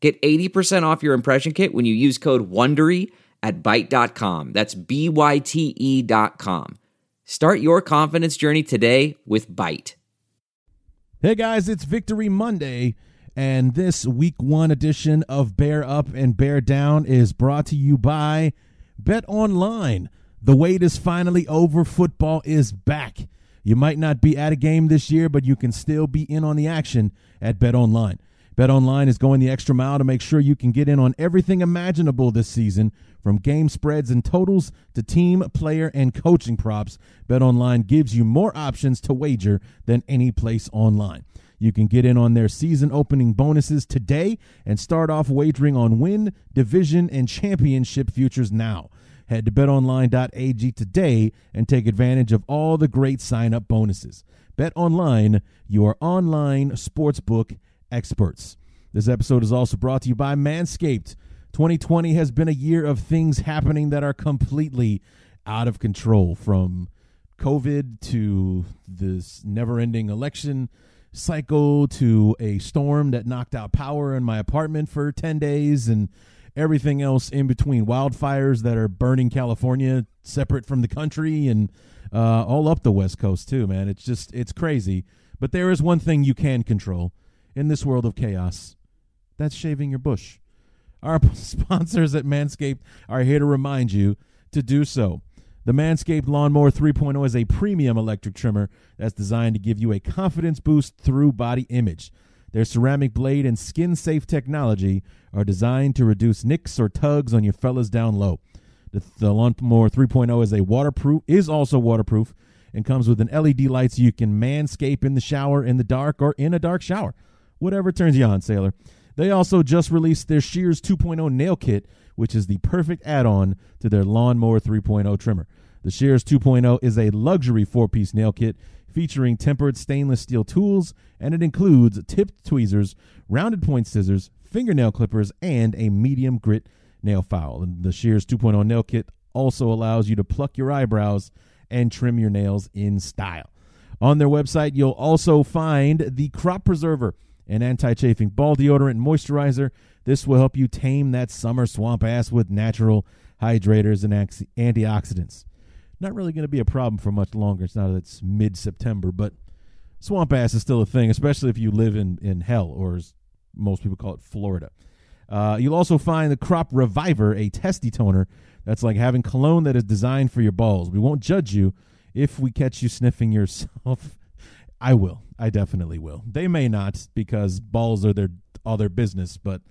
Get 80% off your impression kit when you use code WONDERY at Byte.com. That's B-Y-T-E dot com. Start your confidence journey today with Byte. Hey guys, it's Victory Monday, and this week one edition of Bear Up and Bear Down is brought to you by Bet Online. The wait is finally over. Football is back. You might not be at a game this year, but you can still be in on the action at Bet Online. BetOnline is going the extra mile to make sure you can get in on everything imaginable this season, from game spreads and totals to team, player, and coaching props. BetOnline gives you more options to wager than any place online. You can get in on their season opening bonuses today and start off wagering on win, division, and championship futures now. Head to betonline.ag today and take advantage of all the great sign up bonuses. BetOnline, your online sportsbook experts. This episode is also brought to you by Manscaped. 2020 has been a year of things happening that are completely out of control from COVID to this never ending election cycle to a storm that knocked out power in my apartment for 10 days and everything else in between. Wildfires that are burning California separate from the country and uh, all up the West Coast, too, man. It's just, it's crazy. But there is one thing you can control in this world of chaos. That's shaving your bush. Our sponsors at Manscaped are here to remind you to do so. The Manscaped Lawnmower 3.0 is a premium electric trimmer that's designed to give you a confidence boost through body image. Their ceramic blade and skin safe technology are designed to reduce nicks or tugs on your fellas down low. The, the Lawnmower 3.0 is a waterproof is also waterproof and comes with an LED light so you can manscape in the shower in the dark or in a dark shower whatever turns you on, sailor. They also just released their Shears 2.0 nail kit, which is the perfect add on to their Lawnmower 3.0 trimmer. The Shears 2.0 is a luxury four piece nail kit featuring tempered stainless steel tools, and it includes tipped tweezers, rounded point scissors, fingernail clippers, and a medium grit nail file. And the Shears 2.0 nail kit also allows you to pluck your eyebrows and trim your nails in style. On their website, you'll also find the Crop Preserver an anti chafing ball deodorant and moisturizer. This will help you tame that summer swamp ass with natural hydrators and antioxidants. Not really going to be a problem for much longer. It's not that it's mid September, but swamp ass is still a thing, especially if you live in, in hell, or as most people call it, Florida. Uh, you'll also find the Crop Reviver, a testy toner that's like having cologne that is designed for your balls. We won't judge you if we catch you sniffing yourself. I will. I definitely will. They may not because balls are their all their business, but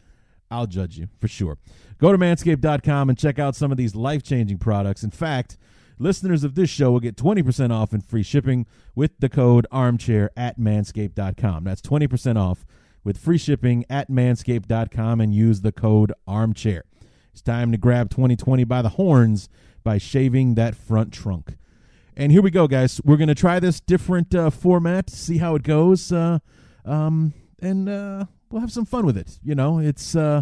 I'll judge you for sure. Go to manscaped.com and check out some of these life changing products. In fact, listeners of this show will get 20% off and free shipping with the code armchair at manscaped.com. That's 20% off with free shipping at manscaped.com and use the code armchair. It's time to grab 2020 by the horns by shaving that front trunk. And here we go, guys. We're going to try this different uh, format, see how it goes, uh, um, and uh, we'll have some fun with it. You know, it's uh,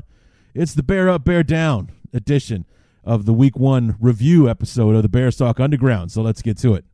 it's the Bear Up, Bear Down edition of the Week One review episode of the Bear Stock Underground. So let's get to it.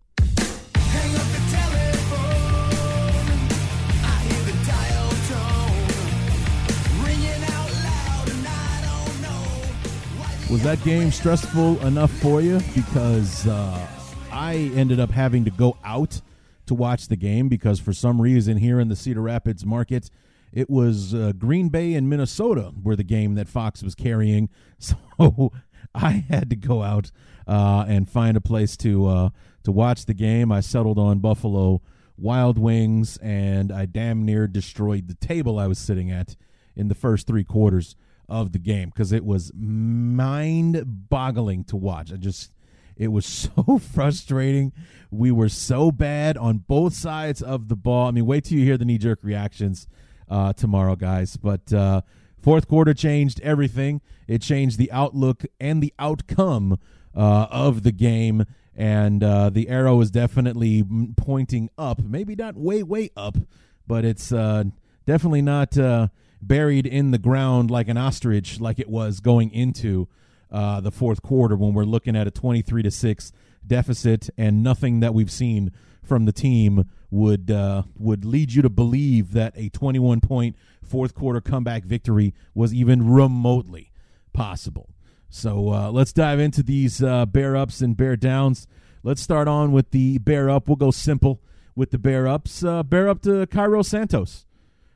Was that game stressful enough for you? Because uh, I ended up having to go out to watch the game because for some reason here in the Cedar Rapids market, it was uh, Green Bay and Minnesota were the game that Fox was carrying. So I had to go out uh, and find a place to uh, to watch the game. I settled on Buffalo Wild Wings, and I damn near destroyed the table I was sitting at in the first three quarters of the game because it was mind boggling to watch. I just it was so frustrating. We were so bad on both sides of the ball. I mean, wait till you hear the knee jerk reactions uh, tomorrow, guys. But uh, Fourth quarter changed everything. It changed the outlook and the outcome uh, of the game. And uh, the arrow is definitely pointing up. Maybe not way, way up, but it's uh, definitely not uh, buried in the ground like an ostrich, like it was going into uh, the fourth quarter when we're looking at a 23 to 6 deficit and nothing that we've seen from the team would uh, would lead you to believe that a 21 point fourth quarter comeback victory was even remotely possible. So uh, let's dive into these uh, bear ups and bear downs. Let's start on with the bear up. We'll go simple with the bear ups. Uh, bear up to Cairo Santos.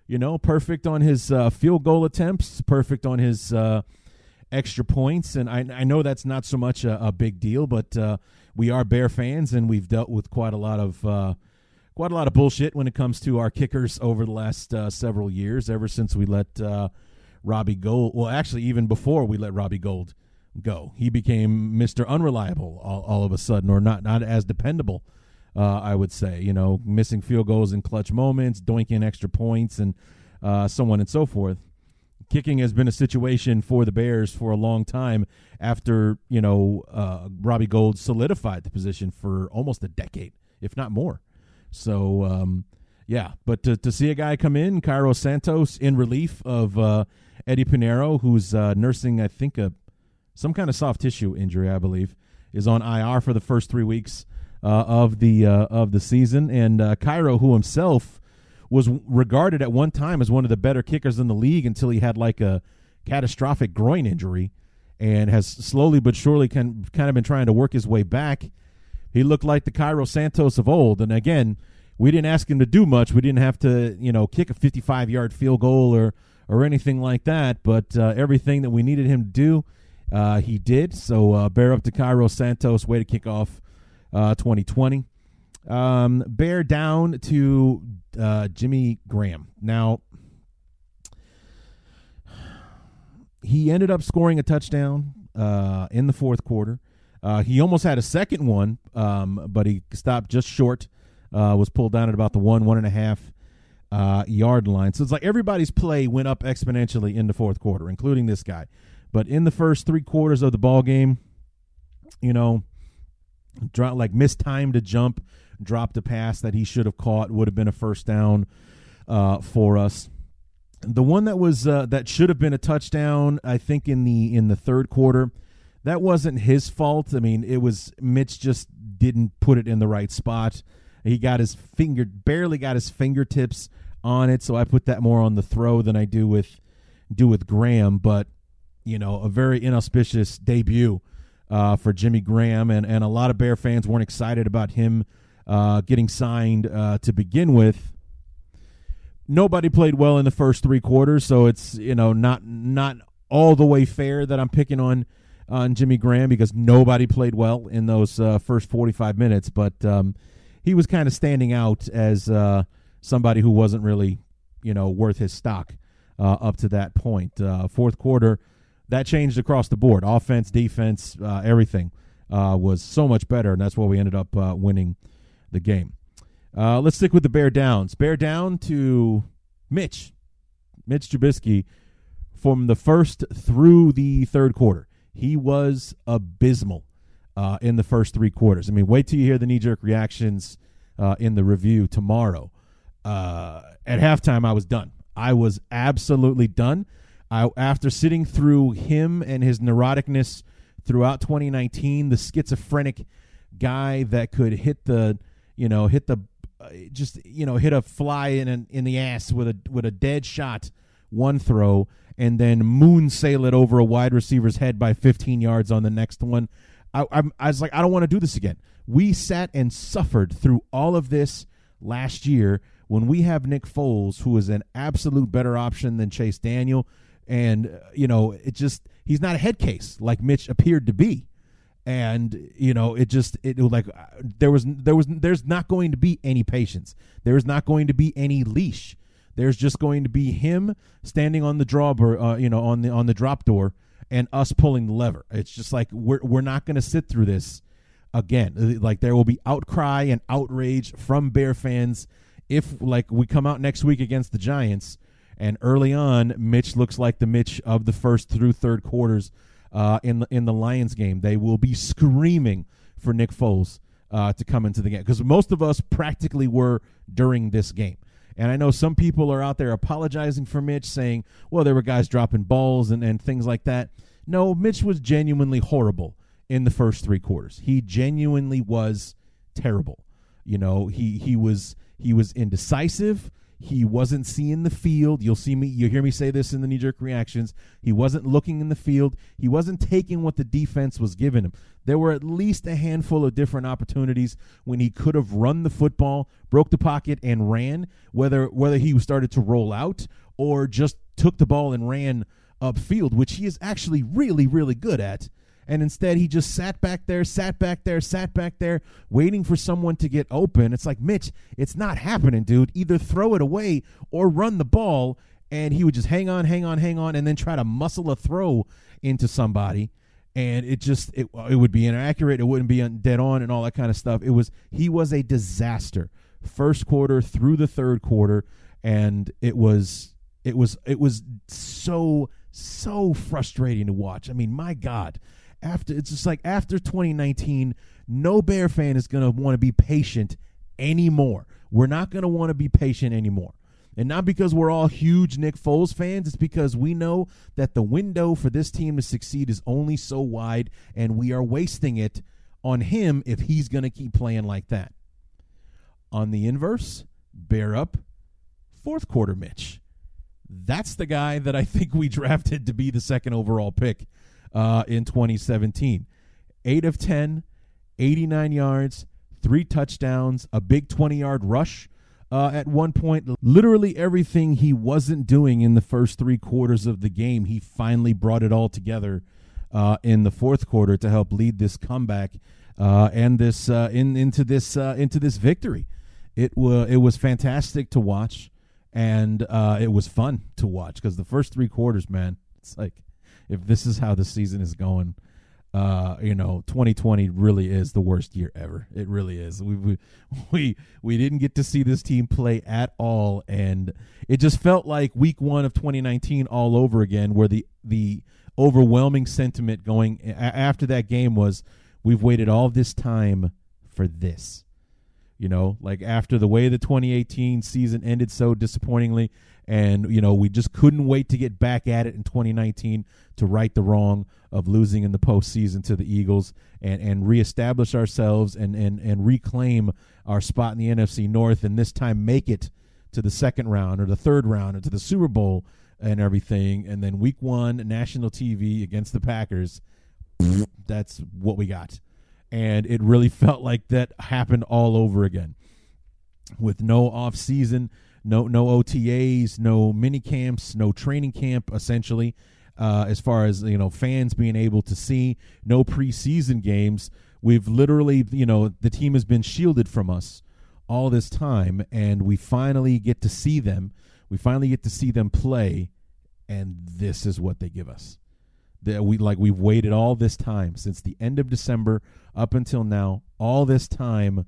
You know, perfect on his uh, field goal attempts, perfect on his uh, extra points. And I, I know that's not so much a, a big deal, but we are Bear fans, and we've dealt with quite a lot of quite a lot of bullshit when it comes to our kickers over the last uh, several years. Ever since we let uh, Robbie Gould, well, actually, even before we let Robbie Gould go, he became Mister Unreliable all, all, of a sudden, or not not as dependable. Uh, I would say, you know, missing field goals in clutch moments, doinking extra points, and uh, so on and so forth. Kicking has been a situation for the Bears for a long time after, you know, uh, Robbie Gould solidified the position for almost a decade, if not more. So, um, yeah, but to, to see a guy come in, Cairo Santos, in relief of uh, Eddy Piñeiro, who's uh, nursing, I think, a some kind of soft tissue injury, I believe, is on IR for the first three weeks uh, of the uh, of the season, and uh, Cairo, who himself was regarded at one time as one of the better kickers in the league until he had like a catastrophic groin injury, and has slowly but surely can, kind of been trying to work his way back he looked like the Cairo Santos of old. And again, we didn't ask him to do much. We didn't have to, you know, kick a 55 yard field goal or or anything like that. But uh, everything that we needed him to do, uh, he did. So uh, bear up to Cairo Santos. Way to kick off 2020. Um, bear down to uh, Jimmy Graham. Now, he ended up scoring a touchdown uh, in the fourth quarter. Uh, he almost had a second one, um, but he stopped just short. Uh, was pulled down at about the one one and a half uh, yard line. So it's like everybody's play went up exponentially in the fourth quarter, including this guy. But in the first three quarters of the ball game, you know, like mistimed a jump, dropped a pass that he should have caught, would have been a first down uh, for us. The one that was uh, that should have been a touchdown, I think in the in the third quarter that wasn't his fault. I mean, it was Mitch just didn't put it in the right spot. He got his finger barely got his fingertips on it, so I put that more on the throw than I do with do with Graham. But you know, a very inauspicious debut uh, for Jimmy Graham, and and a lot of Bear fans weren't excited about him uh, getting signed uh, to begin with. Nobody played well in the first three quarters, so it's you know not not all the way fair that I'm picking on on Jimmy Graham because nobody played well in those uh, first 45 minutes, but um, he was kind of standing out as uh, somebody who wasn't really, you know, worth his stock uh, up to that point. Uh, fourth quarter, that changed across the board. Offense, defense, uh, everything uh, was so much better, and that's why we ended up winning the game. let's stick with the Bear Downs. Bear down to Mitch, Mitch Trubisky, from the first through the third quarter. He was abysmal uh, in the first three quarters. I mean, wait till you hear the knee jerk reactions uh, in the review tomorrow. Uh, at halftime, I was done. I was absolutely done. I, after sitting through him and his neuroticness throughout 2019, the schizophrenic guy that could hit the, you know, hit the, uh, just you know, hit a fly in an, in the ass with a with a dead shot one throw and then moon sail it over a wide receiver's head by 15 yards on the next one. I, I, I was like, I don't want to do this again. We sat and suffered through all of this last year when we have Nick Foles, who is an absolute better option than Chase Daniel. And, uh, you know, it just, he's not a head case like Mitch appeared to be. And, you know, it just, it like, there was, there was, there's not going to be any patience. There's not going to be any leash there's just going to be him standing on the draw, uh, you know, on the on the drop door, and us pulling the lever. It's just like we're we're not going to sit through this again. Uh, like there will be outcry and outrage from Bear fans if like we come out next week against the Giants And early on, Mitch looks like the Mitch of the first through third quarters uh, in the in the Lions game. They will be screaming for Nick Foles uh, to come into the game because most of us practically were during this game. And I know some people are out there apologizing for Mitch, saying, well, there were guys dropping balls and, and things like that. No, Mitch was genuinely horrible in the first three quarters. He genuinely was terrible. You know, he he was he was indecisive. He wasn't seeing the field. You'll see me, you'll hear me say this in the knee jerk reactions. He wasn't looking in the field. He wasn't taking what the defense was giving him. There were at least a handful of different opportunities when he could have run the football, broke the pocket, and ran, whether whether he started to roll out or just took the ball and ran upfield, which he is actually really, really good at and instead he just sat back there, sat back there, sat back there, waiting for someone to get open. It's like, Mitch, it's not happening, dude. Either throw it away or run the ball. And he would just hang on, hang on, hang on, and then try to muscle a throw into somebody. And it just it, it would be inaccurate. It wouldn't be dead on and all that kind of stuff. It was he was a disaster first quarter through the third quarter, and it was it was it was so so frustrating to watch. I mean, my God, after it's just like after 2019, no Bear fan is going to want to be patient anymore. We're not going to want to be patient anymore. And not because we're all huge Nick Foles fans, it's because we know that the window for this team to succeed is only so wide, and we are wasting it on him if he's going to keep playing like that. On the inverse, bear up, fourth quarter Mitch. That's the guy that I think we drafted to be the second overall pick uh, in 2017. Eight of 10, 89 yards, three touchdowns, a big 20 yard rush. Uh, at one point, literally everything he wasn't doing in the first three quarters of the game, he finally brought it all together uh, in the fourth quarter to help lead this comeback uh, and this uh, in into this uh, into this victory. It was it was fantastic to watch, and uh, it was fun to watch because the first three quarters, man, it's like if this is how the season is going, uh, you know, 2020 really is the worst year ever. It really is. We we we we didn't get to see this team play at all, and it just felt like Week One of 2019 all over again, where the the overwhelming sentiment going after that game was, we've waited all this time for this. You know, like after the way the 2018 season ended so disappointingly, and you know we just couldn't wait to get back at it in 2019 to right the wrong of losing in the postseason to the Eagles and and reestablish ourselves and and and reclaim our spot in the NFC North and this time make it to the second round or the third round or to the Super Bowl and everything. And then week 1 national TV against the Packers. That's what we got and it really felt like that happened all over again with no off season no no OTAs, no mini camps, no training camp. Essentially, uh, as far as you know, fans being able to see no preseason games. We've literally, you know, the team has been shielded from us all this time, and we finally get to see them. We finally get to see them play, and this is what they give us. That we like we've waited all this time since the end of December up until now, all this time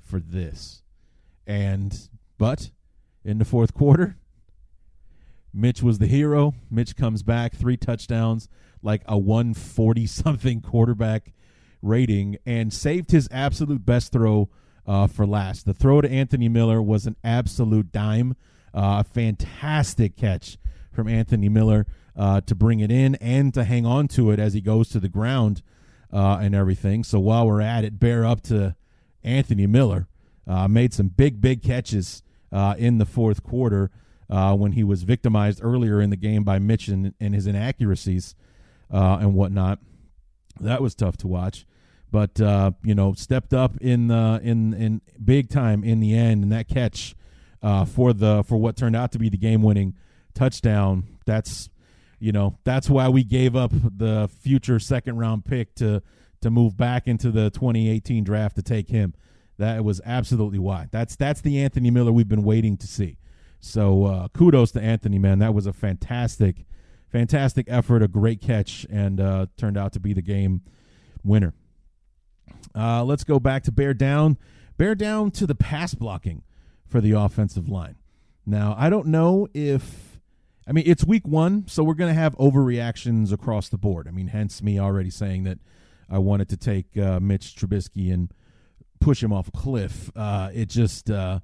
for this. And but in the fourth quarter. Mitch was the hero. Mitch comes back, three touchdowns, like a 140 something quarterback rating, and saved his absolute best throw uh, for last. The throw to Anthony Miller was an absolute dime. Uh, a fantastic catch from Anthony Miller uh, to bring it in and to hang on to it as he goes to the ground uh, and everything. So while we're at it, bear up to Anthony Miller. Uh, made some big, big catches uh, in the fourth quarter uh, when he was victimized earlier in the game by Mitch and, and his inaccuracies and whatnot. That was tough to watch, but uh, you know, stepped up in the in in big time in the end, and that catch uh, for the for what turned out to be the game winning touchdown. That's you know that's why we gave up the future second round pick to to move back into the 2018 draft to take him. That was absolutely why. That's that's the Anthony Miller we've been waiting to see. So uh, kudos to Anthony, man. That was a fantastic, fantastic effort, a great catch, and uh, turned out to be the game winner. Uh, let's go back to bear down, bear down to the pass blocking for the offensive line. Now I don't know if I mean, it's week one, so we're going to have overreactions across the board. I mean, hence me already saying that I wanted to take uh, Mitch Trubisky and push him off a cliff. Uh, it just, uh,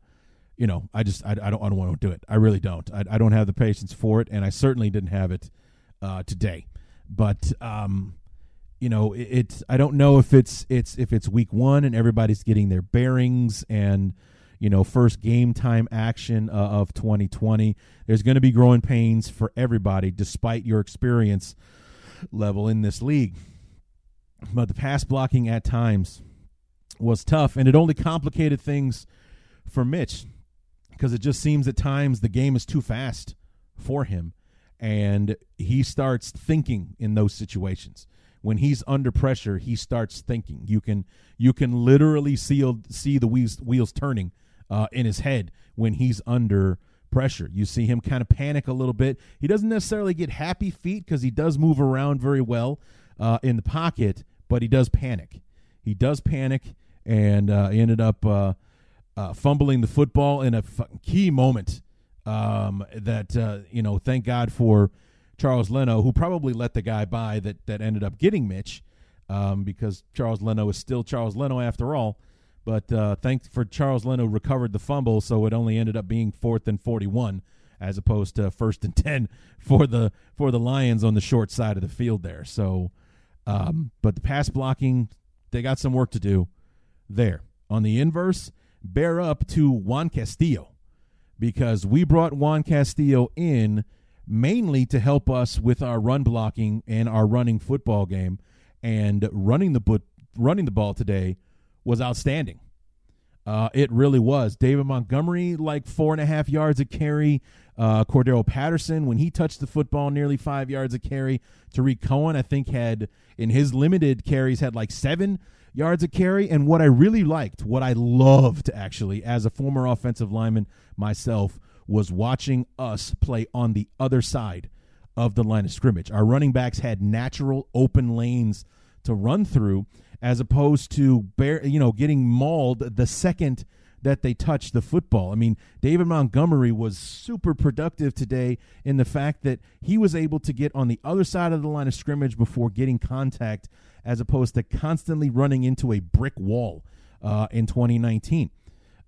you know, I just, I, I don't, I don't want to do it. I really don't. I, I, don't have the patience for it, and I certainly didn't have it uh, today. But, um, you know, it, it's, I don't know if it's, it's, if it's week one and everybody's getting their bearings and you know, first game time action uh, of 2020. There's going to be growing pains for everybody, despite your experience level in this league. But the pass blocking at times was tough, and it only complicated things for Mitch because it just seems at times the game is too fast for him, and he starts thinking in those situations. When he's under pressure, he starts thinking. You can you can literally see see the wheels wheels turning uh, in his head when he's under pressure. You see him kind of panic a little bit. He doesn't necessarily get happy feet because he does move around very well uh, in the pocket, but he does panic. He does panic, and uh, he ended up uh, uh fumbling the football in a key moment. Um, that uh, you know, thank God for Charles Leno, who probably let the guy by that that ended up getting Mitch, um, because Charles Leno is still Charles Leno after all. But uh, thanks for Charles Leno recovered the fumble, so it only ended up being fourth and forty-one as opposed to first and ten for the for the Lions on the short side of the field there. So, um, but the pass blocking, they got some work to do there. On the inverse, bear up to Juan Castillo because we brought Juan Castillo in mainly to help us with our run blocking and our running football game and running the but running the ball today was outstanding. Uh, it really was. David Montgomery, like four and a half yards a carry. Uh, Cordarrelle Patterson, when he touched the football, nearly five yards a carry. Tarik Cohen, I think, had in his limited carries had like seven yards a carry. And what I really liked, what I loved actually, as a former offensive lineman myself, was watching us play on the other side of the line of scrimmage. Our running backs had natural open lanes to run through as opposed to bear, you know, getting mauled the second that they touch the football. I mean, David Montgomery was super productive today in the fact that he was able to get on the other side of the line of scrimmage before getting contact, as opposed to constantly running into a brick wall uh, in 2019.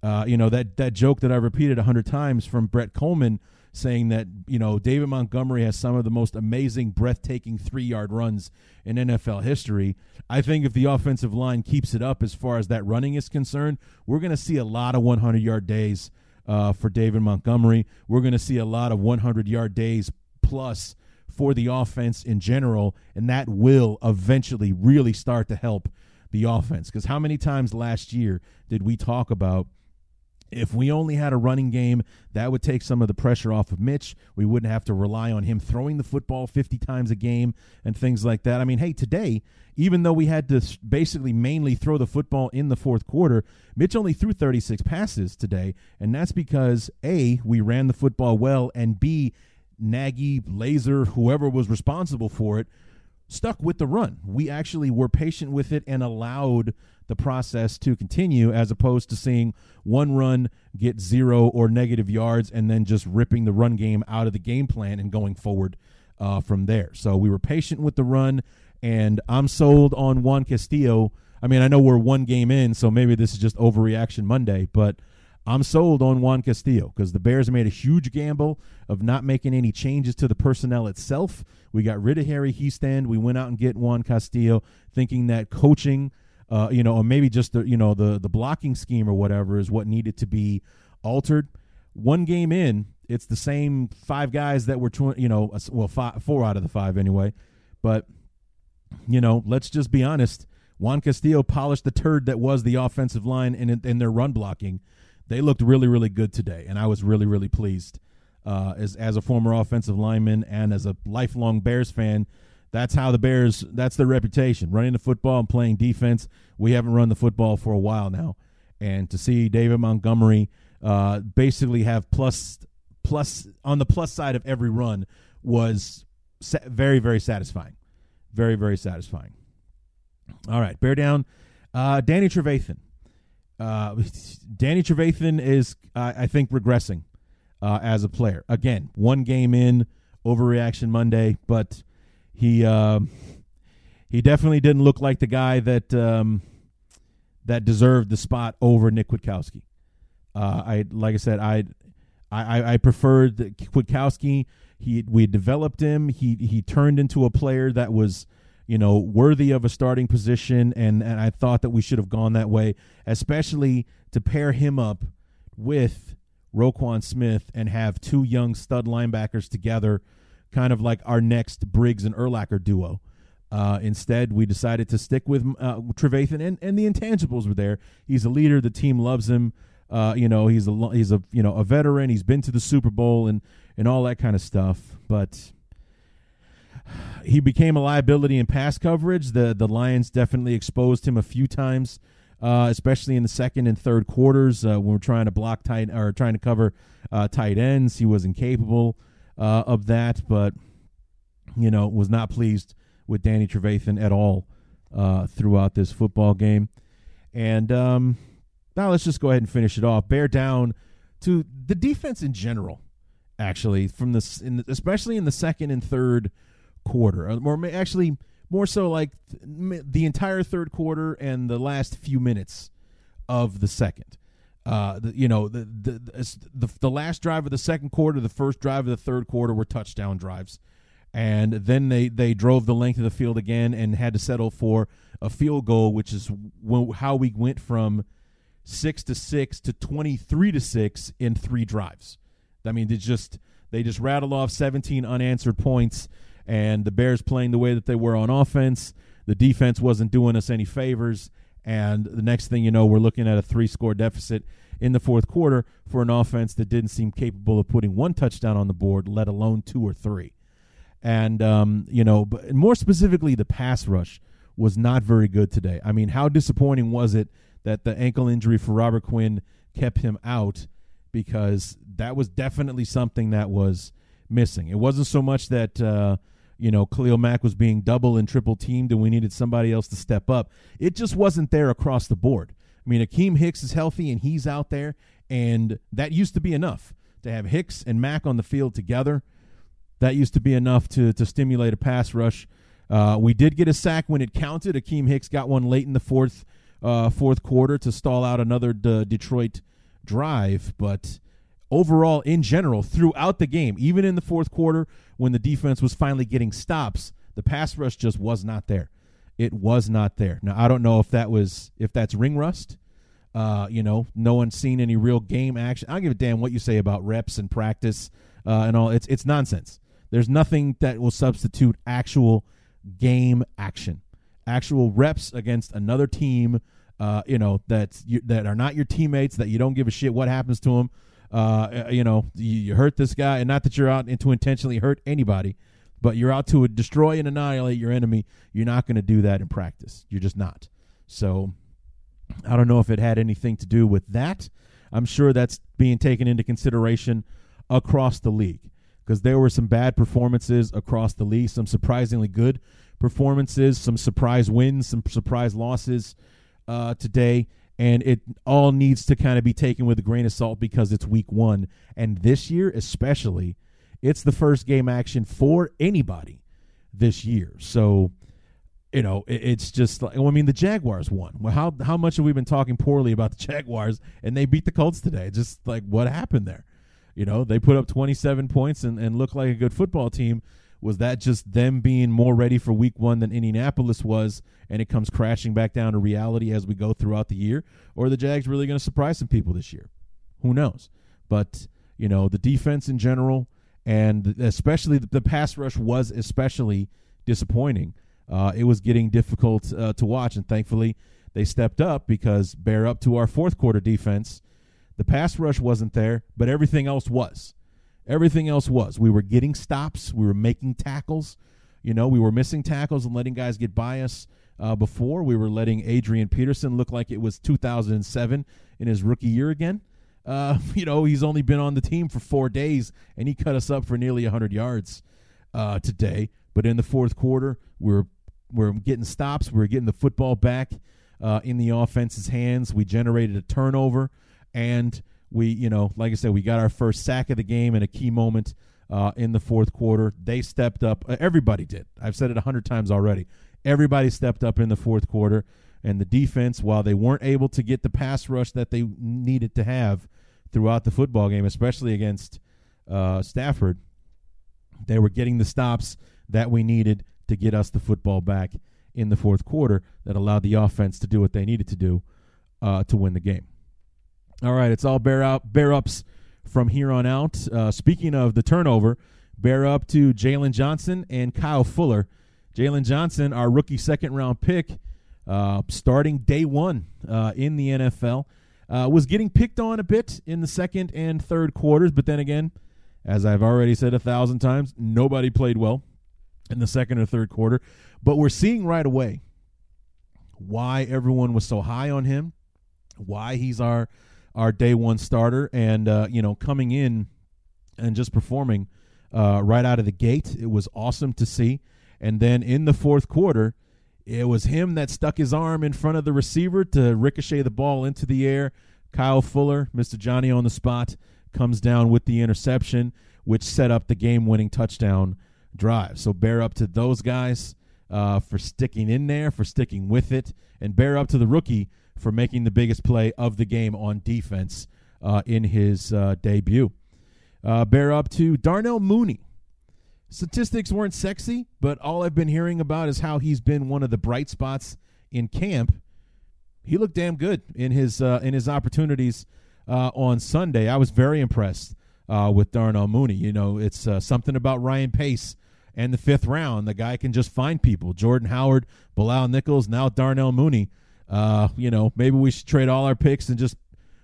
Uh, you know that that joke that I repeated a hundred times from Brett Kollmann saying that you know David Montgomery has some of the most amazing, breathtaking three-yard runs in NFL history. I think if the offensive line keeps it up as far as that running is concerned, we're going to see a lot of 100-yard days uh, for David Montgomery. We're going to see a lot of 100-yard days plus for the offense in general, and that will eventually really start to help the offense. Because how many times last year did we talk about? If we only had a running game, that would take some of the pressure off of Mitch. We wouldn't have to rely on him throwing the football 50 times a game and things like that. I mean, hey, today, even though we had to basically mainly throw the football in the fourth quarter, Mitch only threw 36 passes today. And that's because, A, we ran the football well, and B, Nagy, Lazor, whoever was responsible for it, stuck with the run. We actually were patient with it and allowed the process to continue as opposed to seeing one run get zero or negative yards and then just ripping the run game out of the game plan and going forward uh, from there. So we were patient with the run, and I'm sold on Juan Castillo. I mean, I know we're one game in, so maybe this is just overreaction Monday, but I'm sold on Juan Castillo because the Bears made a huge gamble of not making any changes to the personnel itself. We got rid of Harry Hiestand. We went out and get Juan Castillo, thinking that coaching – uh, you know, or maybe just the you know the the blocking scheme or whatever is what needed to be altered. One game in, it's the same five guys that were tw- you know well five, four out of the five anyway, but you know let's just be honest. Juan Castillo polished the turd that was the offensive line in in their run blocking. They looked really really good today, and I was really really pleased. Uh, as as a former offensive lineman and as a lifelong Bears fan, that's how the Bears. That's their reputation: running the football and playing defense. We haven't run the football for a while now, and to see David Montgomery uh, basically have plus plus on the plus side of every run was sa- very very satisfying, very very satisfying. All right, bear down, uh, Danny Trevathan. Uh, Danny Trevathan is, I think, regressing uh, as a player. Again, one game in, overreaction Monday, but he uh, he definitely didn't look like the guy that um, that deserved the spot over Nick Kwiatkowski. Uh, I like I said, I I, I preferred Kwiatkowski. He we developed him. He he turned into a player that was you know worthy of a starting position, and and I thought that we should have gone that way, especially to pair him up with Roquan Smith and have two young stud linebackers together, kind of like our next Briggs and Urlacher duo. Uh, instead, we decided to stick with uh, Trevathan, and, and the intangibles were there. He's a leader. The team loves him. Uh, you know, he's a he's a you know a veteran. He's been to the Super Bowl and and all that kind of stuff. But he became a liability in pass coverage. The the Lions definitely exposed him a few times, uh, especially in the second and third quarters uh, when we're trying to block tight or trying to cover uh, tight ends. He was incapable uh, of that, but you know was not pleased with Danny Trevathan at all uh, throughout this football game. And um, now let's just go ahead and finish it off. Bear down to the defense in general, actually, from this, especially in the second and third quarter, or actually more so like the entire third quarter and the last few minutes of the second. Uh, the, you know, the, the the the last drive of the second quarter, the first drive of the third quarter were touchdown drives and then they they drove the length of the field again and had to settle for a field goal, which is how we went from six to six to twenty three to six in three drives. I mean, they just they just rattled off seventeen unanswered points, and the Bears playing the way that they were on offense. The defense wasn't doing us any favors, and the next thing you know, we're looking at a three score deficit in the fourth quarter for an offense that didn't seem capable of putting one touchdown on the board, let alone two or three and um, you know, but more specifically, the pass rush was not very good today. I mean, how disappointing was it that the ankle injury for Robert Quinn kept him out? Because that was definitely something that was missing. It wasn't so much that uh, you know Khalil Mack was being double and triple teamed and we needed somebody else to step up. It just wasn't there across the board. I mean, Akiem Hicks is healthy and he's out there, and that used to be enough to have Hicks and Mack on the field together that used to be enough to to stimulate a pass rush. Uh, we did get a sack when it counted. Akiem Hicks got one late in the fourth uh, fourth quarter to stall out another D- Detroit drive, but overall, in general, throughout the game, even in the fourth quarter when the defense was finally getting stops, the pass rush just was not there. It was not there. Now I don't know if that was if that's ring rust. Uh, you know, no one's seen any real game action. I don't give a damn what you say about reps and practice uh, and all. It's it's nonsense. There's nothing that will substitute actual game action, actual reps against another team. Uh, you know that that are not your teammates that you don't give a shit what happens to them. Uh, you know you, you hurt this guy, and not that you're out to intentionally hurt anybody, but you're out to destroy and annihilate your enemy. You're not going to do that in practice. You're just not. So I don't know if it had anything to do with that. I'm sure that's being taken into consideration across the league because there were some bad performances across the league, some surprisingly good performances, some surprise wins, some surprise losses uh, today. And it all needs to kind of be taken with a grain of salt because it's week one. And this year, especially, it's the first game action for anybody this year. So, you know, it, it's just like, well, I mean, the Jaguars won. Well, how, how much have we been talking poorly about the Jaguars and they beat the Colts today? Just like what happened there? You know, they put up 27 points and, and looked like a good football team. Was that just them being more ready for week one than Indianapolis was, and it comes crashing back down to reality as we go throughout the year? Or the Jags really going to surprise some people this year? Who knows? But, you know, the defense in general, and especially the, the pass rush was especially disappointing. Uh, it was getting difficult uh, to watch, and thankfully they stepped up because bear up to our fourth quarter defense the pass rush wasn't there, but everything else was. Everything else was. We were getting stops. We were making tackles. You know, we were missing tackles and letting guys get by us. Uh, before we were letting Adrian Peterson look like it was 2007 in his rookie year again. Uh, you know, he's only been on the team for four days, and he cut us up for nearly 100 yards uh, today. But in the fourth quarter, we're we're getting stops. We're getting the football back uh, in the offense's hands. We generated a turnover and we, you know, like I said, we got our first sack of the game in a key moment uh, in the fourth quarter. They stepped up. Uh, everybody did. I've said it a hundred times already. Everybody stepped up in the fourth quarter, and the defense, while they weren't able to get the pass rush that they needed to have throughout the football game, especially against uh, Stafford, they were getting the stops that we needed to get us the football back in the fourth quarter that allowed the offense to do what they needed to do uh, to win the game. All right, it's all bear out bear ups from here on out. Uh, speaking of the turnover, bear up to Jaylon Johnson and Kyle Fuller. Jaylon Johnson, our rookie second round pick, uh, starting day one uh, in the NFL, uh, was getting picked on a bit in the second and third quarters, but then again, as I've already said a thousand times, nobody played well in the second or third quarter. But we're seeing right away why everyone was so high on him, why he's our our day one starter, and uh, you know coming in and just performing uh, right out of the gate. It was awesome to see. And then in the fourth quarter, it was him that stuck his arm in front of the receiver to ricochet the ball into the air. Kyle Fuller, Mr. Johnny on the spot, comes down with the interception, which set up the game winning touchdown drive. So bear up to those guys uh, for sticking in there, for sticking with it, and bear up to the rookie for making the biggest play of the game on defense uh, in his uh, debut. Uh, bear up to Darnell Mooney. Statistics weren't sexy, but all I've been hearing about is how he's been one of the bright spots in camp. He looked damn good in his uh, in his opportunities uh, on Sunday. I was very impressed with Darnell Mooney. You know, it's something about Ryan Pace and the fifth round. The guy can just find people. Jordan Howard, Bilal Nichols, now Darnell Mooney. Uh, you know, maybe we should trade all our picks and just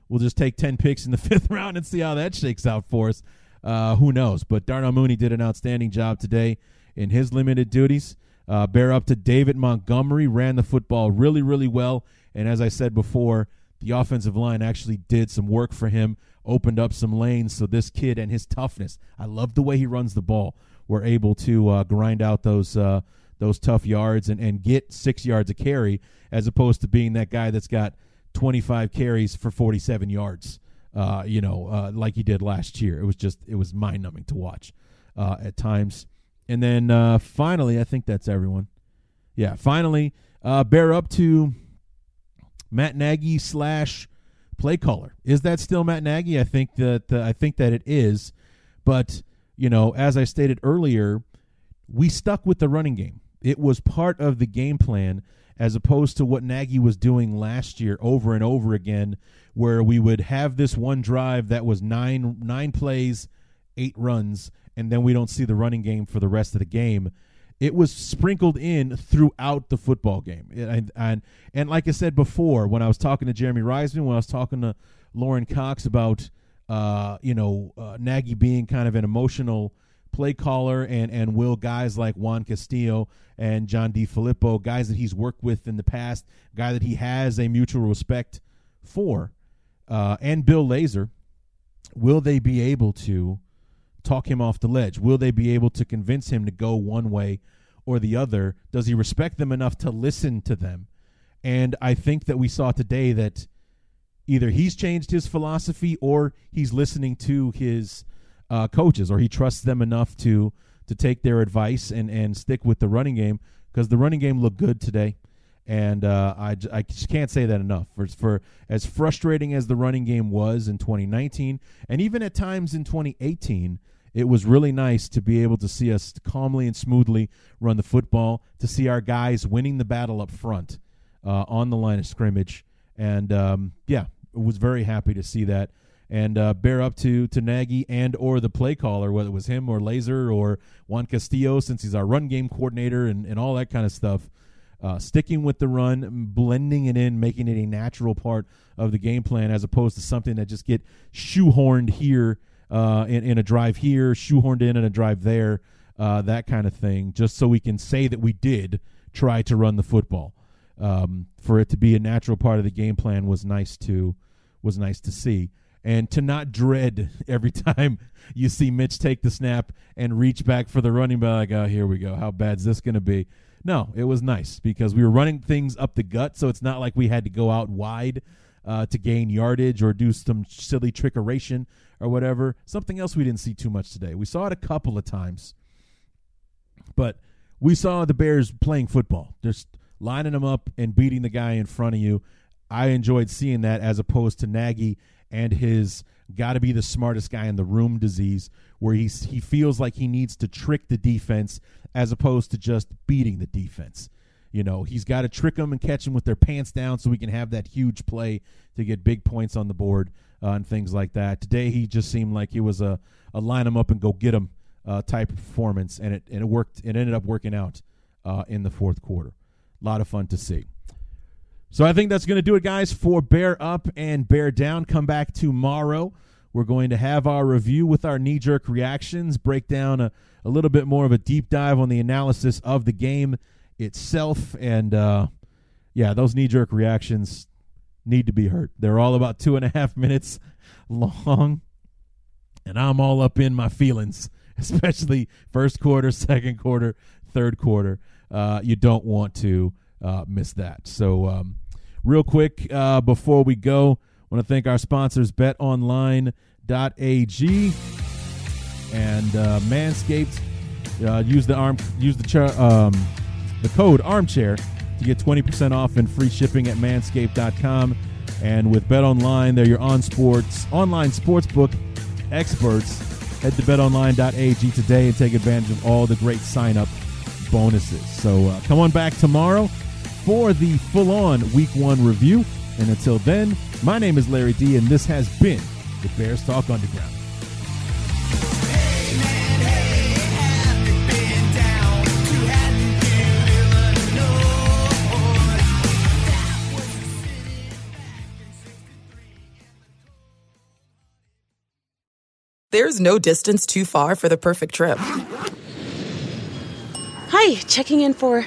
we'll just take ten picks in the fifth round and see how that shakes out for us. Uh, who knows? But Darnell Mooney did an outstanding job today in his limited duties. Uh, bear up to David Montgomery, ran the football really, really well. And as I said before, the offensive line actually did some work for him, opened up some lanes. So this kid and his toughness, I love the way he runs the ball were able to uh, grind out those uh, those tough yards and, and get six yards a carry, as opposed to being that guy that's got 25 carries for 47 yards. Uh, you know, uh, like he did last year. It was just it was mind numbing to watch uh, at times. And then uh, finally, I think that's everyone. Yeah, finally, bear up to Matt Nagy slash play caller. Is that still Matt Nagy? I think that I think that it is, but you know, as I stated earlier, we stuck with the running game. It was part of the game plan as opposed to what Nagy was doing last year over and over again, where we would have this one drive that was nine nine plays, eight runs, and then we don't see the running game for the rest of the game. It was sprinkled in throughout the football game, and and, and like I said before, when I was talking to Jeremy Reisman, when I was talking to Lauren Cox about uh, you know, uh, Nagy being kind of an emotional play caller and and will guys like Juan Castillo and John DeFilippo, guys that he's worked with in the past, guy that he has a mutual respect for, uh, and Bill Lazor, will they be able to talk him off the ledge? Will they be able to convince him to go one way or the other? Does he respect them enough to listen to them? And I think that we saw today that either he's changed his philosophy or he's listening to his uh, coaches or he trusts them enough to to take their advice and and stick with the running game because the running game looked good today. And uh, I, I just can't say that enough. For, for as frustrating as the running game was in 2019 and even at times in 2018 it was really nice to be able to see us calmly and smoothly run the football to see our guys winning the battle up front uh, on the line of scrimmage. And um, yeah, was very happy to see that. And uh, bear up to to Nagy and or the play caller, whether it was him or Lazor or Juan Castillo, since he's our run game coordinator and, and all that kind of stuff. Uh, sticking with the run, blending it in, making it a natural part of the game plan, as opposed to something that just get shoehorned here uh, in, in a drive here, shoehorned in in a drive there, uh, that kind of thing, just so we can say that we did try to run the football um, for it to be a natural part of the game plan was nice to was nice to see and to not dread every time you see Mitch take the snap and reach back for the running back. Like, oh, here we go. How bad's this going to be? No, it was nice because we were running things up the gut, so it's not like we had to go out wide uh, to gain yardage or do some silly trickeration or whatever. Something else we didn't see too much today. We saw it a couple of times, but we saw the Bears playing football, just lining them up and beating the guy in front of you. I enjoyed seeing that as opposed to Nagy and his got to be the smartest guy in the room disease, where he's, he feels like he needs to trick the defense as opposed to just beating the defense. You know, he's got to trick them and catch them with their pants down so we can have that huge play to get big points on the board uh, and things like that. Today, he just seemed like he was a, a line them up and go get them uh, type of performance, and it and it worked. It ended up working out uh, in the fourth quarter. A lot of fun to see. So I think that's going to do it, guys, for Bear Up and Bear Down. Come back tomorrow. We're going to have our review with our knee jerk reactions, break down a, a little bit more of a deep dive on the analysis of the game itself. And uh, yeah, those knee jerk reactions need to be heard. They're all about two and a half minutes long. And I'm all up in my feelings, especially first quarter, second quarter, third quarter. Uh, you don't want to uh, miss that. So, um, real quick uh, before we go, I want to thank our sponsors, betonline.ag and uh, Manscaped. Uh, use the arm, use the cha- um, the code armchair to get 20% off and free shipping at manscaped.com. And with BetOnline, they're your on sports online sportsbook experts. Head to betonline.ag today and take advantage of all the great sign up bonuses. So uh, come on back tomorrow for the full on week one review. And until then, my name is Larry D, and this has been the Bears Talk Underground. There's no distance too far for the perfect trip. Hi, checking in for.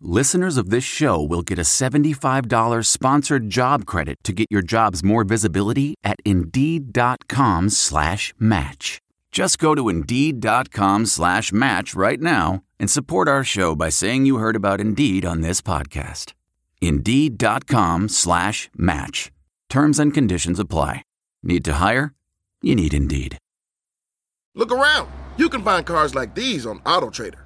listeners of this show will get a $75 sponsored job credit to get your jobs more visibility at Indeed.com slash match. Just go to Indeed.com slash match right now and support our show by saying you heard about Indeed on this podcast. Indeed.com slash match. Terms and conditions apply. Need to hire? You need Indeed. Look around. You can find cars like these on AutoTrader.